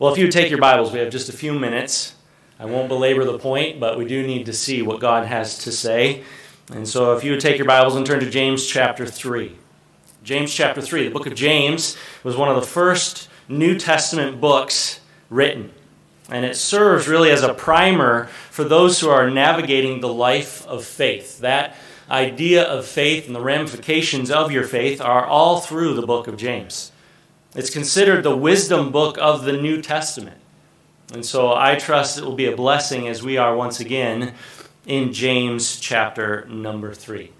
Well, if you would take your Bibles, we have just a few minutes. I won't belabor the point, but we do need to see what God has to say. And so if you would take your Bibles and turn to James chapter 3. James chapter 3. The book of James was one of the first New Testament books written. And it serves really as a primer for those who are navigating the life of faith. That idea of faith and the ramifications of your faith are all through the book of James. It's considered the wisdom book of the New Testament. And so I trust it will be a blessing as we are once again in James chapter number 3.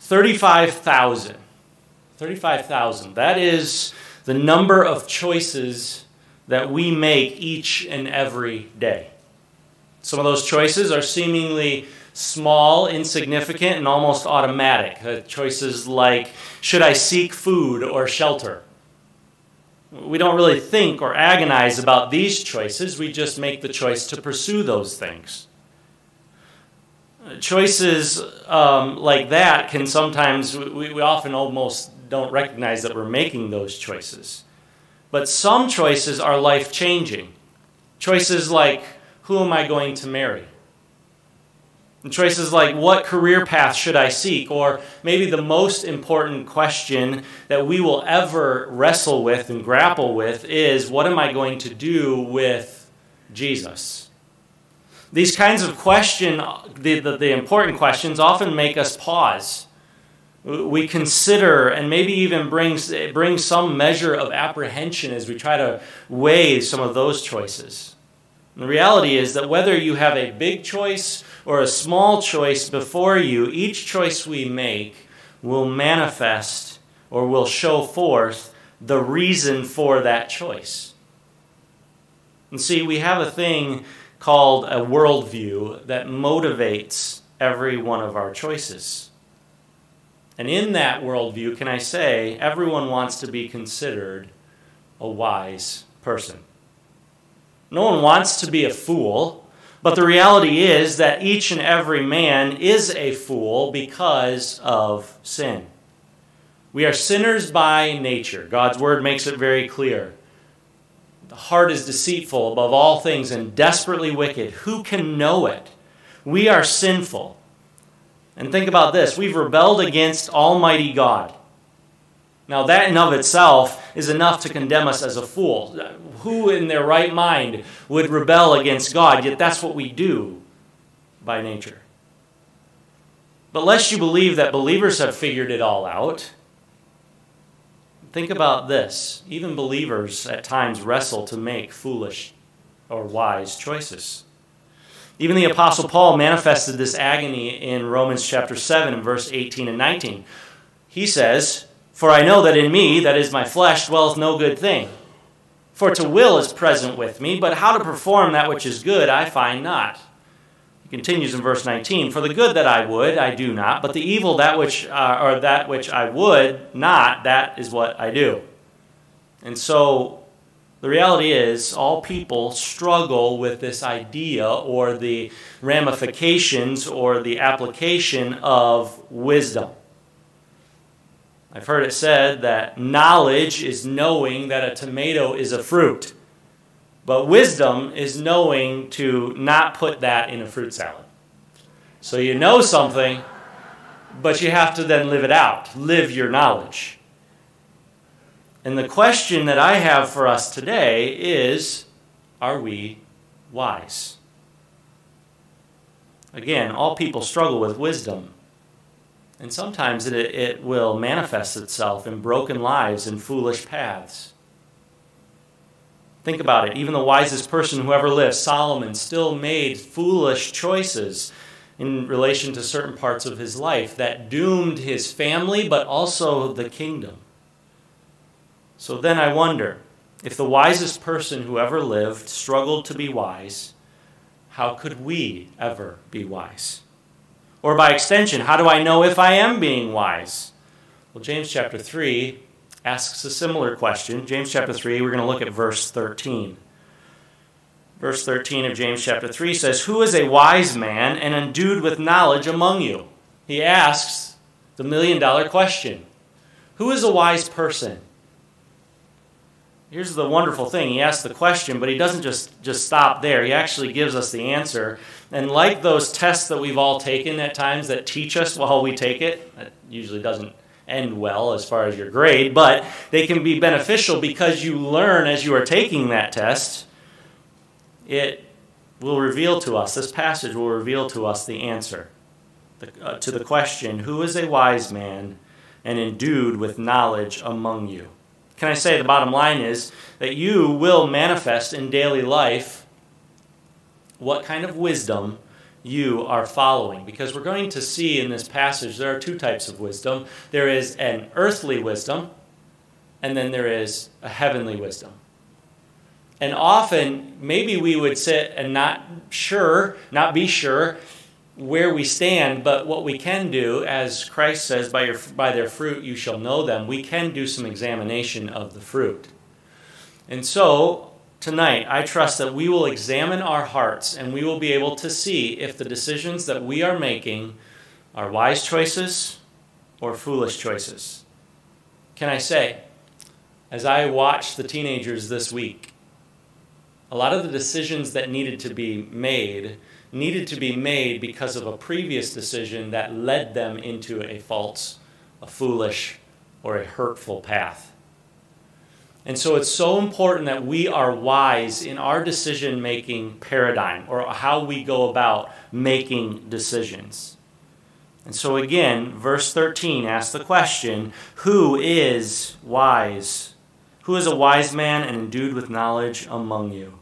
35,000. 35,000. That is the number of choices that we make each and every day. Some of those choices are seemingly small, insignificant, and almost automatic. Uh, choices like should I seek food or shelter? We don't really think or agonize about these choices, we just make the choice to pursue those things. Choices um, like that can sometimes, we, we often almost don't recognize that we're making those choices. But some choices are life changing. Choices like, who am I going to marry? And choices like, what career path should I seek? Or maybe the most important question that we will ever wrestle with and grapple with is, what am I going to do with Jesus? These kinds of questions, the, the, the important questions, often make us pause we consider and maybe even brings bring some measure of apprehension as we try to weigh some of those choices. The reality is that whether you have a big choice or a small choice before you, each choice we make will manifest or will show forth the reason for that choice. And see, we have a thing called a worldview that motivates every one of our choices. And in that worldview, can I say, everyone wants to be considered a wise person. No one wants to be a fool, but the reality is that each and every man is a fool because of sin. We are sinners by nature. God's word makes it very clear. The heart is deceitful above all things and desperately wicked. Who can know it? We are sinful. And think about this we've rebelled against Almighty God. Now, that in of itself is enough to condemn us as a fool. Who in their right mind would rebel against God? Yet that's what we do by nature. But lest you believe that believers have figured it all out, think about this. Even believers at times wrestle to make foolish or wise choices. Even the Apostle Paul manifested this agony in Romans chapter 7 and verse 18 and 19. He says, For I know that in me, that is my flesh, dwelleth no good thing. For to will is present with me, but how to perform that which is good I find not. He continues in verse 19, For the good that I would, I do not, but the evil that which, uh, or that which I would not, that is what I do. And so the reality is, all people struggle with this idea or the ramifications or the application of wisdom. I've heard it said that knowledge is knowing that a tomato is a fruit, but wisdom is knowing to not put that in a fruit salad. So you know something, but you have to then live it out, live your knowledge. And the question that I have for us today is Are we wise? Again, all people struggle with wisdom. And sometimes it, it will manifest itself in broken lives and foolish paths. Think about it. Even the wisest person who ever lived, Solomon, still made foolish choices in relation to certain parts of his life that doomed his family, but also the kingdom. So then I wonder if the wisest person who ever lived struggled to be wise, how could we ever be wise? Or by extension, how do I know if I am being wise? Well, James chapter 3 asks a similar question. James chapter 3, we're going to look at verse 13. Verse 13 of James chapter 3 says, Who is a wise man and endued with knowledge among you? He asks the million dollar question Who is a wise person? Here's the wonderful thing. He asks the question, but he doesn't just, just stop there. He actually gives us the answer. And like those tests that we've all taken at times that teach us while we take it, that usually doesn't end well as far as your grade, but they can be beneficial because you learn as you are taking that test. It will reveal to us, this passage will reveal to us the answer uh, to the question Who is a wise man and endued with knowledge among you? Can I say the bottom line is that you will manifest in daily life what kind of wisdom you are following. Because we're going to see in this passage there are two types of wisdom there is an earthly wisdom, and then there is a heavenly wisdom. And often, maybe we would sit and not sure, not be sure where we stand, but what we can do, as Christ says, by, your, by their fruit you shall know them, we can do some examination of the fruit. And so, tonight, I trust that we will examine our hearts and we will be able to see if the decisions that we are making are wise choices or foolish choices. Can I say, as I watched the teenagers this week, a lot of the decisions that needed to be made needed to be made because of a previous decision that led them into a false, a foolish, or a hurtful path. And so it's so important that we are wise in our decision making paradigm or how we go about making decisions. And so again, verse 13 asks the question Who is wise? Who is a wise man and endued with knowledge among you?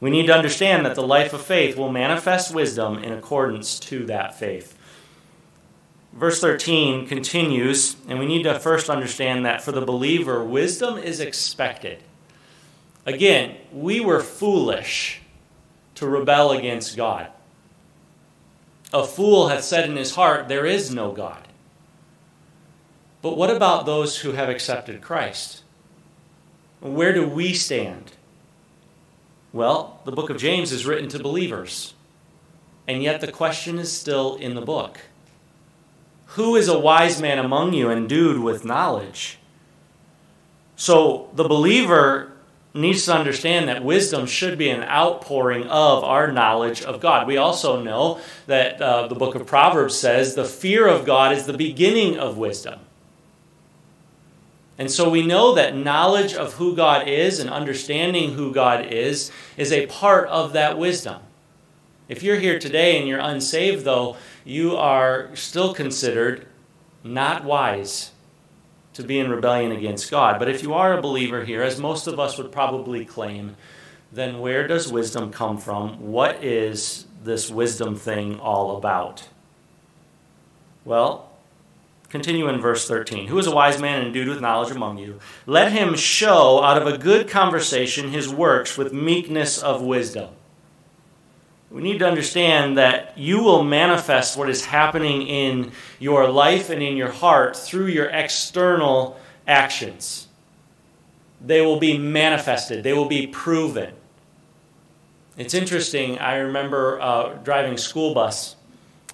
We need to understand that the life of faith will manifest wisdom in accordance to that faith. Verse 13 continues, and we need to first understand that for the believer, wisdom is expected. Again, we were foolish to rebel against God. A fool hath said in his heart, There is no God. But what about those who have accepted Christ? Where do we stand? Well, the book of James is written to believers. And yet the question is still in the book Who is a wise man among you, endued with knowledge? So the believer needs to understand that wisdom should be an outpouring of our knowledge of God. We also know that uh, the book of Proverbs says the fear of God is the beginning of wisdom. And so we know that knowledge of who God is and understanding who God is is a part of that wisdom. If you're here today and you're unsaved, though, you are still considered not wise to be in rebellion against God. But if you are a believer here, as most of us would probably claim, then where does wisdom come from? What is this wisdom thing all about? Well, Continue in verse 13. Who is a wise man and endued with knowledge among you? Let him show out of a good conversation his works with meekness of wisdom. We need to understand that you will manifest what is happening in your life and in your heart through your external actions. They will be manifested, they will be proven. It's interesting. I remember uh, driving school bus,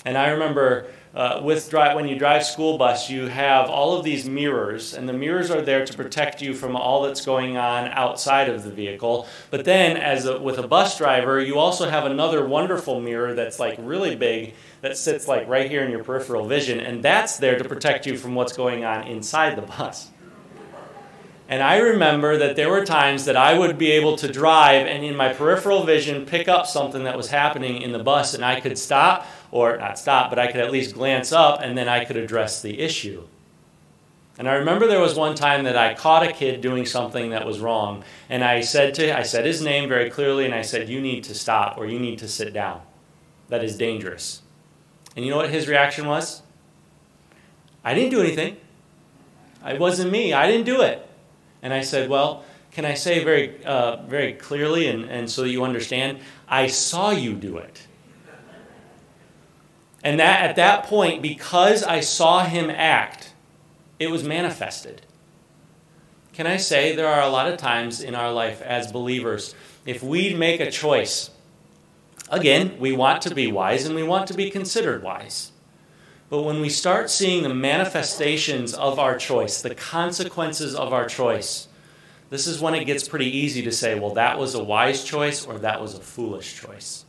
and I remember uh, with when you drive school bus, you have all of these mirrors, and the mirrors are there to protect you from all that's going on outside of the vehicle. But then, as a, with a bus driver, you also have another wonderful mirror that's like really big that sits like right here in your peripheral vision, and that's there to protect you from what's going on inside the bus. And I remember that there were times that I would be able to drive and in my peripheral vision pick up something that was happening in the bus, and I could stop or not stop, but I could at least glance up and then I could address the issue. And I remember there was one time that I caught a kid doing something that was wrong, and I said to I said his name very clearly, and I said, "You need to stop, or you need to sit down. That is dangerous." And you know what his reaction was? I didn't do anything. It wasn't me. I didn't do it. And I said, "Well, can I say very, uh, very clearly, and, and so you understand? I saw you do it." And that at that point, because I saw him act, it was manifested. Can I say there are a lot of times in our life as believers, if we make a choice, again, we want to be wise and we want to be considered wise. But when we start seeing the manifestations of our choice, the consequences of our choice, this is when it gets pretty easy to say, well, that was a wise choice or that was a foolish choice.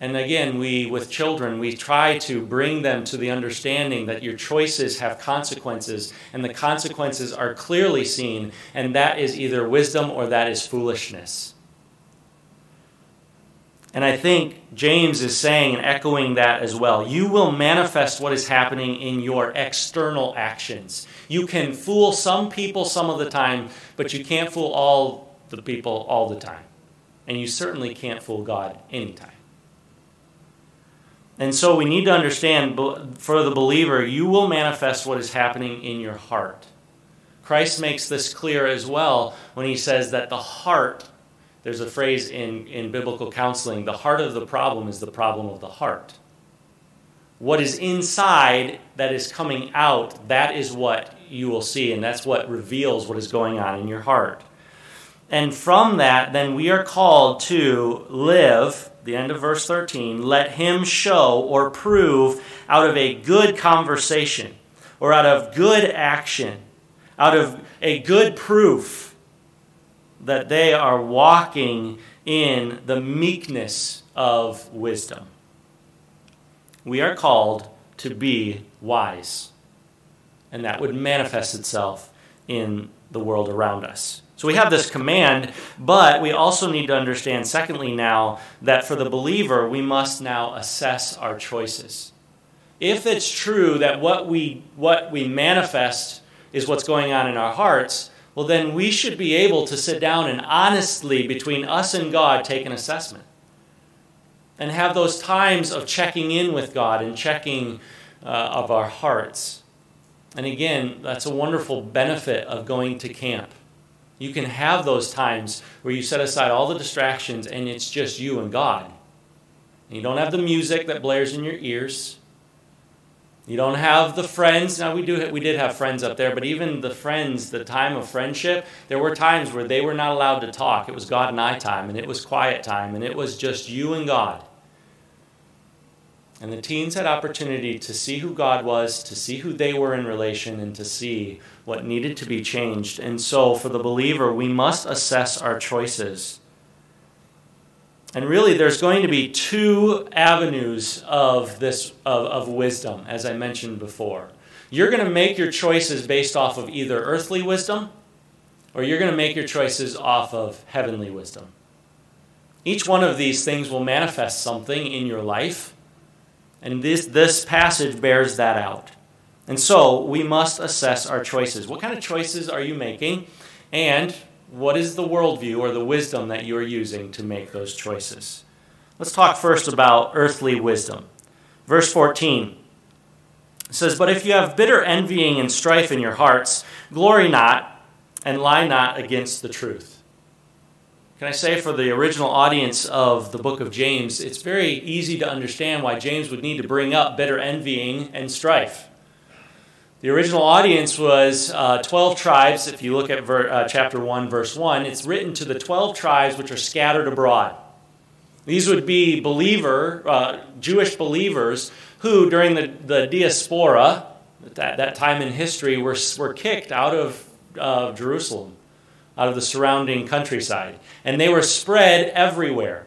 And again, we, with children, we try to bring them to the understanding that your choices have consequences, and the consequences are clearly seen, and that is either wisdom or that is foolishness. And I think James is saying and echoing that as well. You will manifest what is happening in your external actions. You can fool some people some of the time, but you can't fool all the people all the time. And you certainly can't fool God anytime. And so we need to understand for the believer, you will manifest what is happening in your heart. Christ makes this clear as well when he says that the heart, there's a phrase in, in biblical counseling, the heart of the problem is the problem of the heart. What is inside that is coming out, that is what you will see, and that's what reveals what is going on in your heart. And from that, then we are called to live the end of verse 13, let him show or prove out of a good conversation or out of good action, out of a good proof that they are walking in the meekness of wisdom. We are called to be wise, and that would manifest itself in the world around us. So we have this command, but we also need to understand, secondly, now that for the believer, we must now assess our choices. If it's true that what we, what we manifest is what's going on in our hearts, well, then we should be able to sit down and honestly, between us and God, take an assessment. And have those times of checking in with God and checking uh, of our hearts. And again, that's a wonderful benefit of going to camp you can have those times where you set aside all the distractions and it's just you and God. And you don't have the music that blares in your ears. You don't have the friends. Now we do we did have friends up there, but even the friends, the time of friendship, there were times where they were not allowed to talk. It was God and I time and it was quiet time and it was just you and God. And the teens had opportunity to see who God was, to see who they were in relation, and to see what needed to be changed. And so, for the believer, we must assess our choices. And really, there's going to be two avenues of this of, of wisdom, as I mentioned before. You're going to make your choices based off of either earthly wisdom, or you're going to make your choices off of heavenly wisdom. Each one of these things will manifest something in your life and this, this passage bears that out. And so we must assess our choices. What kind of choices are you making? And what is the worldview or the wisdom that you are using to make those choices? Let's talk first about earthly wisdom. Verse 14 says, But if you have bitter envying and strife in your hearts, glory not and lie not against the truth. Can I say for the original audience of the book of James, it's very easy to understand why James would need to bring up bitter envying and strife. The original audience was uh, 12 tribes. If you look at ver- uh, chapter 1, verse 1, it's written to the 12 tribes which are scattered abroad. These would be believer, uh, Jewish believers who, during the, the diaspora, that, that time in history, were, were kicked out of Jerusalem out of the surrounding countryside. And they were spread everywhere.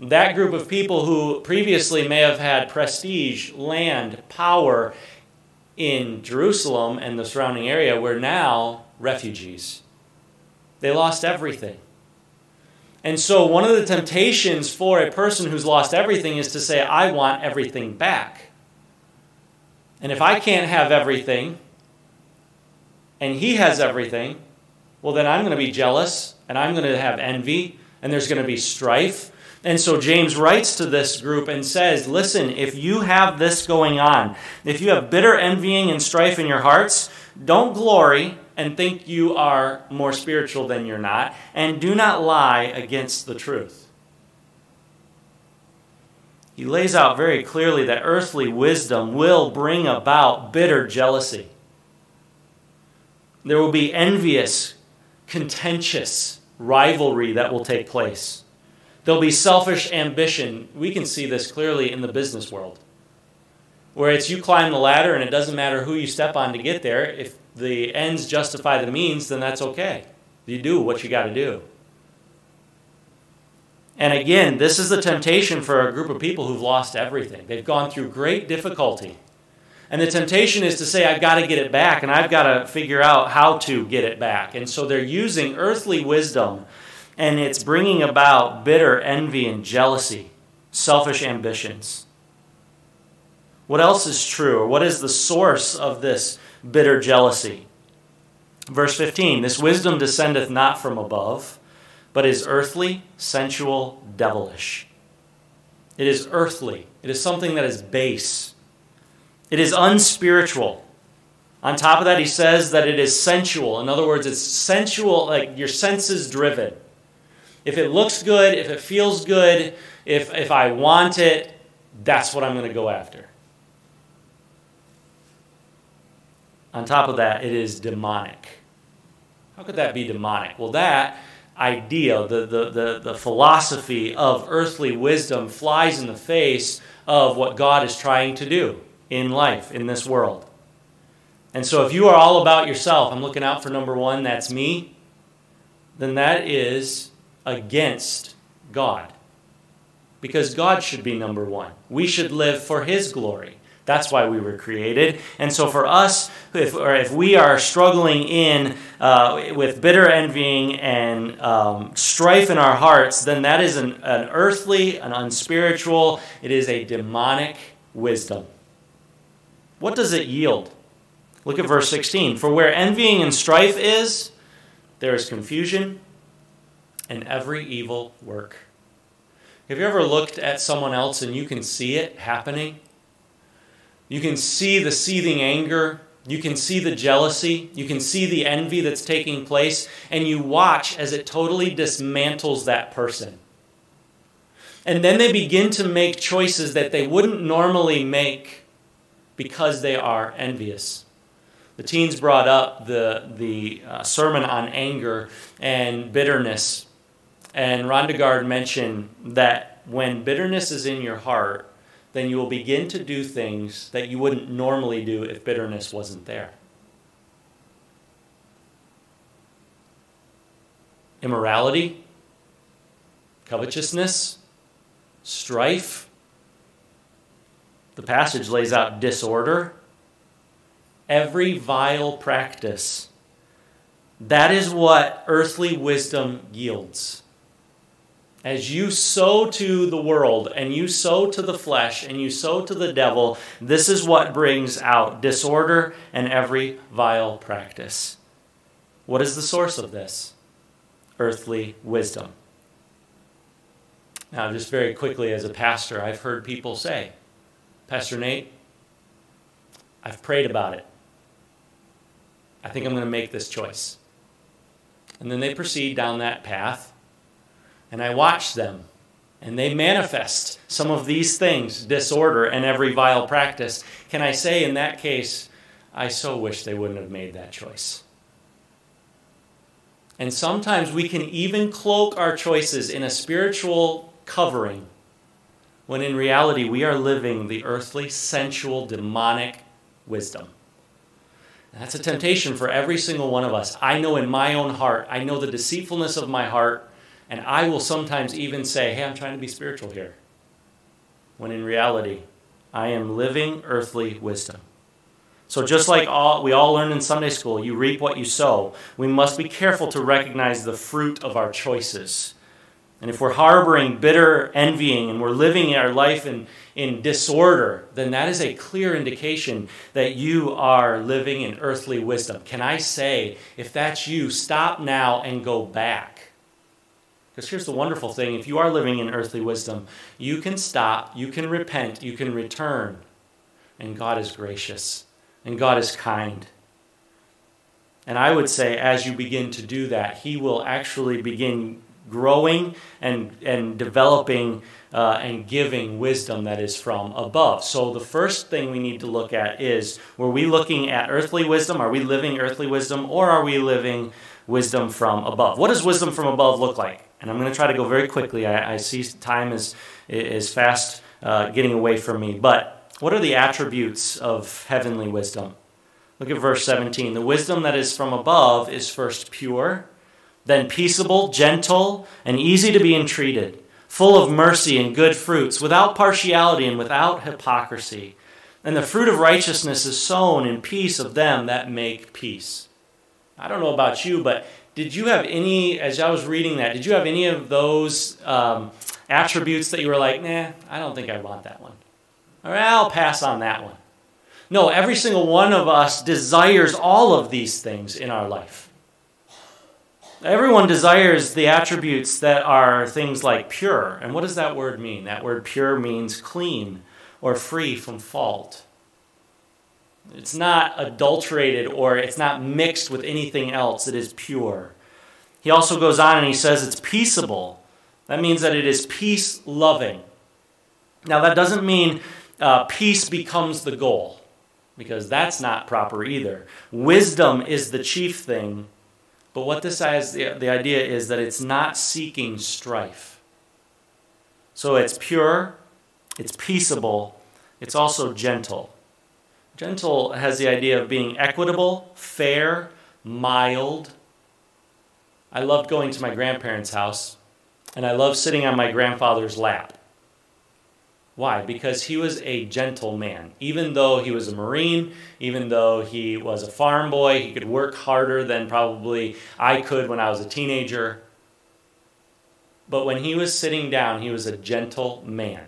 That group of people who previously may have had prestige, land, power in Jerusalem and the surrounding area were now refugees. They lost everything. And so, one of the temptations for a person who's lost everything is to say, I want everything back. And if I can't have everything, and he has everything, well, then I'm going to be jealous and I'm going to have envy and there's going to be strife. And so James writes to this group and says, Listen, if you have this going on, if you have bitter envying and strife in your hearts, don't glory and think you are more spiritual than you're not, and do not lie against the truth. He lays out very clearly that earthly wisdom will bring about bitter jealousy. There will be envious contentious rivalry that will take place. There'll be selfish ambition. We can see this clearly in the business world, where it's you climb the ladder and it doesn't matter who you step on to get there. If the ends justify the means, then that's okay. You do what you got to do. And again, this is the temptation for a group of people who've lost everything. They've gone through great difficulty. And the temptation is to say, I've got to get it back, and I've got to figure out how to get it back. And so they're using earthly wisdom, and it's bringing about bitter envy and jealousy, selfish ambitions. What else is true, or what is the source of this bitter jealousy? Verse 15 This wisdom descendeth not from above but is earthly, sensual, devilish. It is earthly. It is something that is base. It is unspiritual. On top of that, he says that it is sensual. In other words, it's sensual, like your senses driven. If it looks good, if it feels good, if, if I want it, that's what I'm going to go after. On top of that, it is demonic. How could that be demonic? Well, that idea, the, the, the, the philosophy of earthly wisdom flies in the face of what God is trying to do in life, in this world. And so if you are all about yourself, I'm looking out for number one, that's me, then that is against God. Because God should be number one. We should live for His glory. That's why we were created. And so, for us, if, or if we are struggling in uh, with bitter envying and um, strife in our hearts, then that is an, an earthly, an unspiritual, it is a demonic wisdom. What does it yield? Look at verse 16. For where envying and strife is, there is confusion and every evil work. Have you ever looked at someone else and you can see it happening? You can see the seething anger. You can see the jealousy. You can see the envy that's taking place. And you watch as it totally dismantles that person. And then they begin to make choices that they wouldn't normally make because they are envious. The teens brought up the, the uh, sermon on anger and bitterness. And Rondegard mentioned that when bitterness is in your heart, then you will begin to do things that you wouldn't normally do if bitterness wasn't there. Immorality, covetousness, strife. The passage lays out disorder. Every vile practice. That is what earthly wisdom yields. As you sow to the world and you sow to the flesh and you sow to the devil, this is what brings out disorder and every vile practice. What is the source of this? Earthly wisdom. Now, just very quickly, as a pastor, I've heard people say, Pastor Nate, I've prayed about it. I think I'm going to make this choice. And then they proceed down that path and I watch them. And they manifest some of these things disorder and every vile practice. Can I say, in that case, I so wish they wouldn't have made that choice? And sometimes we can even cloak our choices in a spiritual covering when in reality we are living the earthly, sensual, demonic wisdom. And that's a temptation for every single one of us. I know in my own heart, I know the deceitfulness of my heart and I will sometimes even say, hey, I'm trying to be spiritual here. When in reality, I am living earthly wisdom. So, just like all, we all learn in Sunday school, you reap what you sow, we must be careful to recognize the fruit of our choices. And if we're harboring bitter envying and we're living our life in, in disorder, then that is a clear indication that you are living in earthly wisdom. Can I say, if that's you, stop now and go back? Because here's the wonderful thing if you are living in earthly wisdom, you can stop, you can repent, you can return. And God is gracious, and God is kind. And I would say, as you begin to do that, He will actually begin growing and, and developing uh, and giving wisdom that is from above. So, the first thing we need to look at is were we looking at earthly wisdom? Are we living earthly wisdom? Or are we living wisdom from above? What does wisdom from above look like? And I'm going to try to go very quickly. I, I see time is, is fast uh, getting away from me. But what are the attributes of heavenly wisdom? Look at verse 17. The wisdom that is from above is first pure, then peaceable, gentle, and easy to be entreated, full of mercy and good fruits, without partiality and without hypocrisy. And the fruit of righteousness is sown in peace of them that make peace. I don't know about you, but did you have any, as I was reading that, did you have any of those um, attributes that you were like, nah, I don't think I want that one? Or I'll pass on that one. No, every single one of us desires all of these things in our life. Everyone desires the attributes that are things like pure. And what does that word mean? That word pure means clean or free from fault. It's not adulterated or it's not mixed with anything else. It is pure. He also goes on and he says it's peaceable. That means that it is peace loving. Now, that doesn't mean uh, peace becomes the goal, because that's not proper either. Wisdom is the chief thing, but what this has, the, the idea is that it's not seeking strife. So it's pure, it's peaceable, it's also gentle. Gentle has the idea of being equitable, fair, mild. I loved going to my grandparents' house, and I loved sitting on my grandfather's lap. Why? Because he was a gentle man. Even though he was a Marine, even though he was a farm boy, he could work harder than probably I could when I was a teenager. But when he was sitting down, he was a gentle man.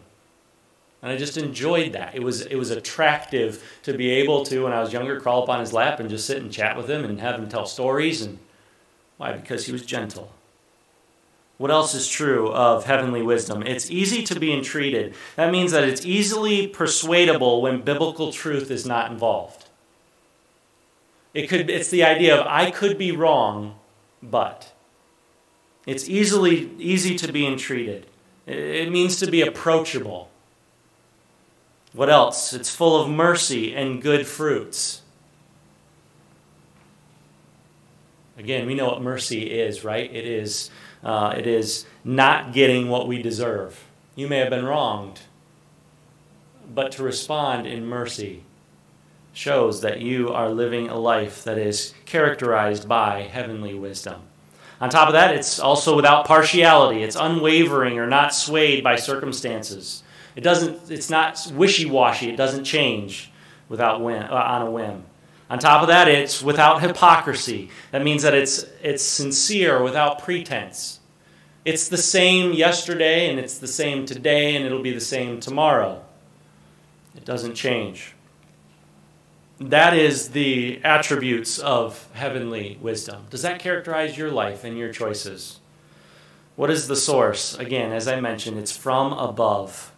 And I just enjoyed that. It was, it was attractive to be able to, when I was younger, crawl up on his lap and just sit and chat with him and have him tell stories. And why? Because he was gentle. What else is true of heavenly wisdom? It's easy to be entreated. That means that it's easily persuadable when biblical truth is not involved. It could, it's the idea of I could be wrong, but. It's easily easy to be entreated. It means to be approachable. What else? It's full of mercy and good fruits. Again, we know what mercy is, right? It is uh, it is not getting what we deserve. You may have been wronged, but to respond in mercy shows that you are living a life that is characterized by heavenly wisdom. On top of that, it's also without partiality. It's unwavering or not swayed by circumstances. It doesn't, it's not wishy washy. It doesn't change without whim, uh, on a whim. On top of that, it's without hypocrisy. That means that it's, it's sincere without pretense. It's the same yesterday, and it's the same today, and it'll be the same tomorrow. It doesn't change. That is the attributes of heavenly wisdom. Does that characterize your life and your choices? What is the source? Again, as I mentioned, it's from above.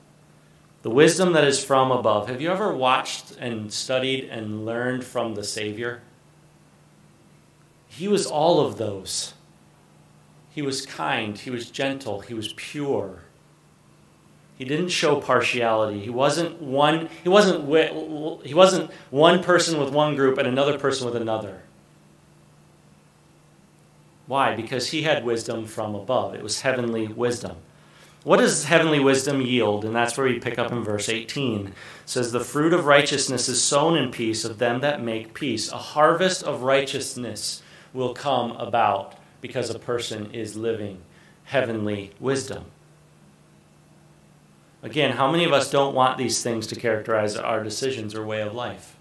The wisdom that is from above. Have you ever watched and studied and learned from the Savior? He was all of those. He was kind, he was gentle, he was pure. He didn't show partiality. He wasn't one he wasn't he wasn't one person with one group and another person with another. Why? Because he had wisdom from above. It was heavenly wisdom. What does heavenly wisdom yield? And that's where we pick up in verse 18. It says, The fruit of righteousness is sown in peace of them that make peace. A harvest of righteousness will come about because a person is living heavenly wisdom. Again, how many of us don't want these things to characterize our decisions or way of life?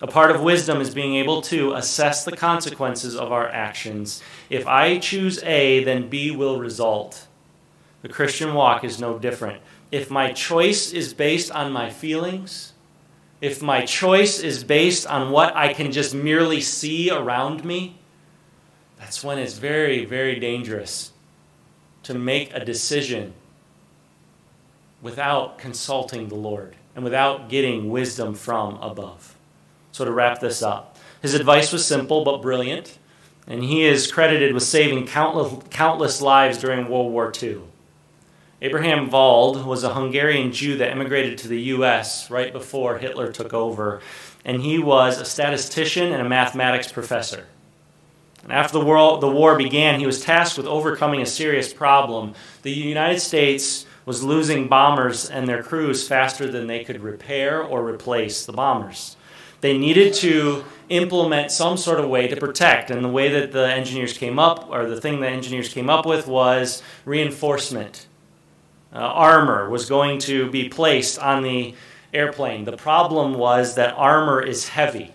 A part of wisdom is being able to assess the consequences of our actions. If I choose A, then B will result. The Christian walk is no different. If my choice is based on my feelings, if my choice is based on what I can just merely see around me, that's when it's very, very dangerous to make a decision without consulting the Lord and without getting wisdom from above. So, to wrap this up, his advice was simple but brilliant, and he is credited with saving countless, countless lives during World War II. Abraham Wald was a Hungarian Jew that immigrated to the U.S. right before Hitler took over, and he was a statistician and a mathematics professor. And after the war, the war began, he was tasked with overcoming a serious problem. The United States was losing bombers and their crews faster than they could repair or replace the bombers. They needed to implement some sort of way to protect. And the way that the engineers came up, or the thing the engineers came up with, was reinforcement. Uh, armor was going to be placed on the airplane. The problem was that armor is heavy.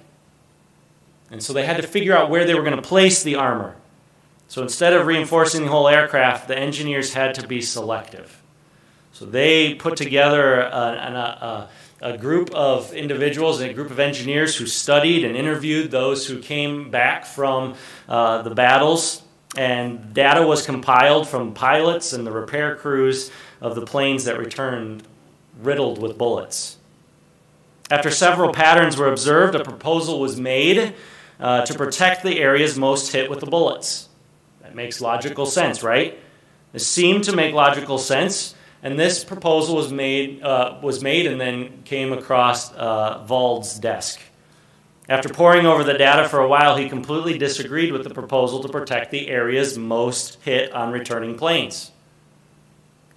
And so they had to figure out where they were going to place the armor. So instead of reinforcing the whole aircraft, the engineers had to be selective. So they put together a, a, a, group of individuals and a group of engineers who studied and interviewed those who came back from uh, the battles. And data was compiled from pilots and the repair crews of the planes that returned riddled with bullets. After several patterns were observed, a proposal was made uh, to protect the areas most hit with the bullets. That makes logical sense, right? It seemed to make logical sense, and this proposal was made, uh, was made and then came across uh, Wald's desk. After poring over the data for a while, he completely disagreed with the proposal to protect the areas most hit on returning planes.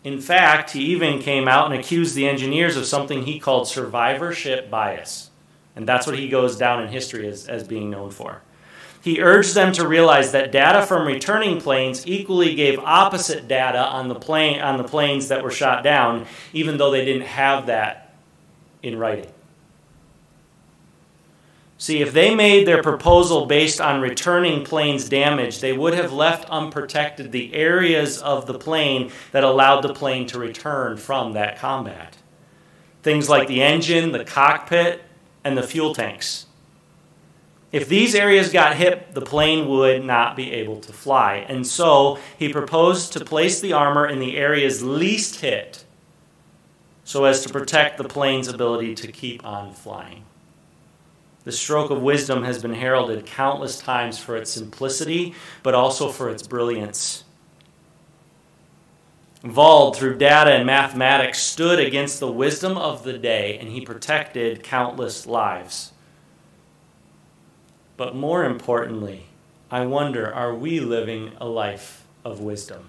In fact, he even came out and accused the engineers of something he called survivorship bias. And that's what he goes down in history as, as being known for. He urged them to realize that data from returning planes equally gave opposite data on the, plane, on the planes that were shot down, even though they didn't have that in writing. See, if they made their proposal based on returning planes damage, they would have left unprotected the areas of the plane that allowed the plane to return from that combat. Things like the engine, the cockpit, and the fuel tanks. If these areas got hit, the plane would not be able to fly. And so he proposed to place the armor in the areas least hit so as to protect the plane's ability to keep on flying. The stroke of wisdom has been heralded countless times for its simplicity, but also for its brilliance. Wald, through data and mathematics, stood against the wisdom of the day and he protected countless lives. But more importantly, I wonder are we living a life of wisdom?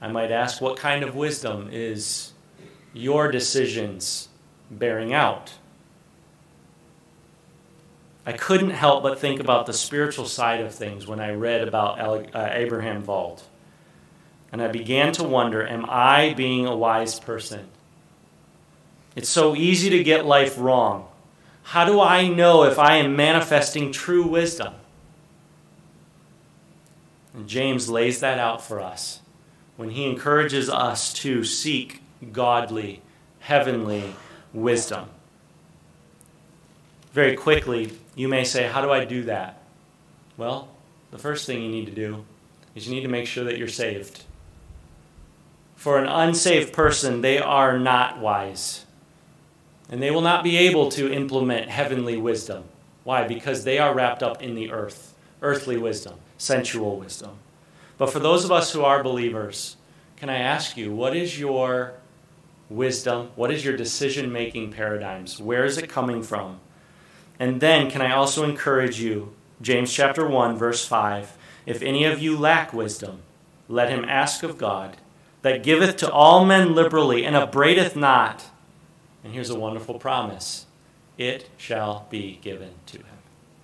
I might ask, what kind of wisdom is your decisions bearing out? I couldn't help but think about the spiritual side of things when I read about uh, Abraham Wald. And I began to wonder am I being a wise person? It's so easy to get life wrong. How do I know if I am manifesting true wisdom? And James lays that out for us when he encourages us to seek godly, heavenly wisdom. Very quickly, you may say, How do I do that? Well, the first thing you need to do is you need to make sure that you're saved. For an unsaved person, they are not wise. And they will not be able to implement heavenly wisdom. Why? Because they are wrapped up in the earth, earthly wisdom, sensual wisdom. But for those of us who are believers, can I ask you, what is your wisdom? What is your decision making paradigms? Where is it coming from? And then, can I also encourage you, James chapter 1, verse 5 If any of you lack wisdom, let him ask of God, that giveth to all men liberally and upbraideth not. And here's a wonderful promise it shall be given to him.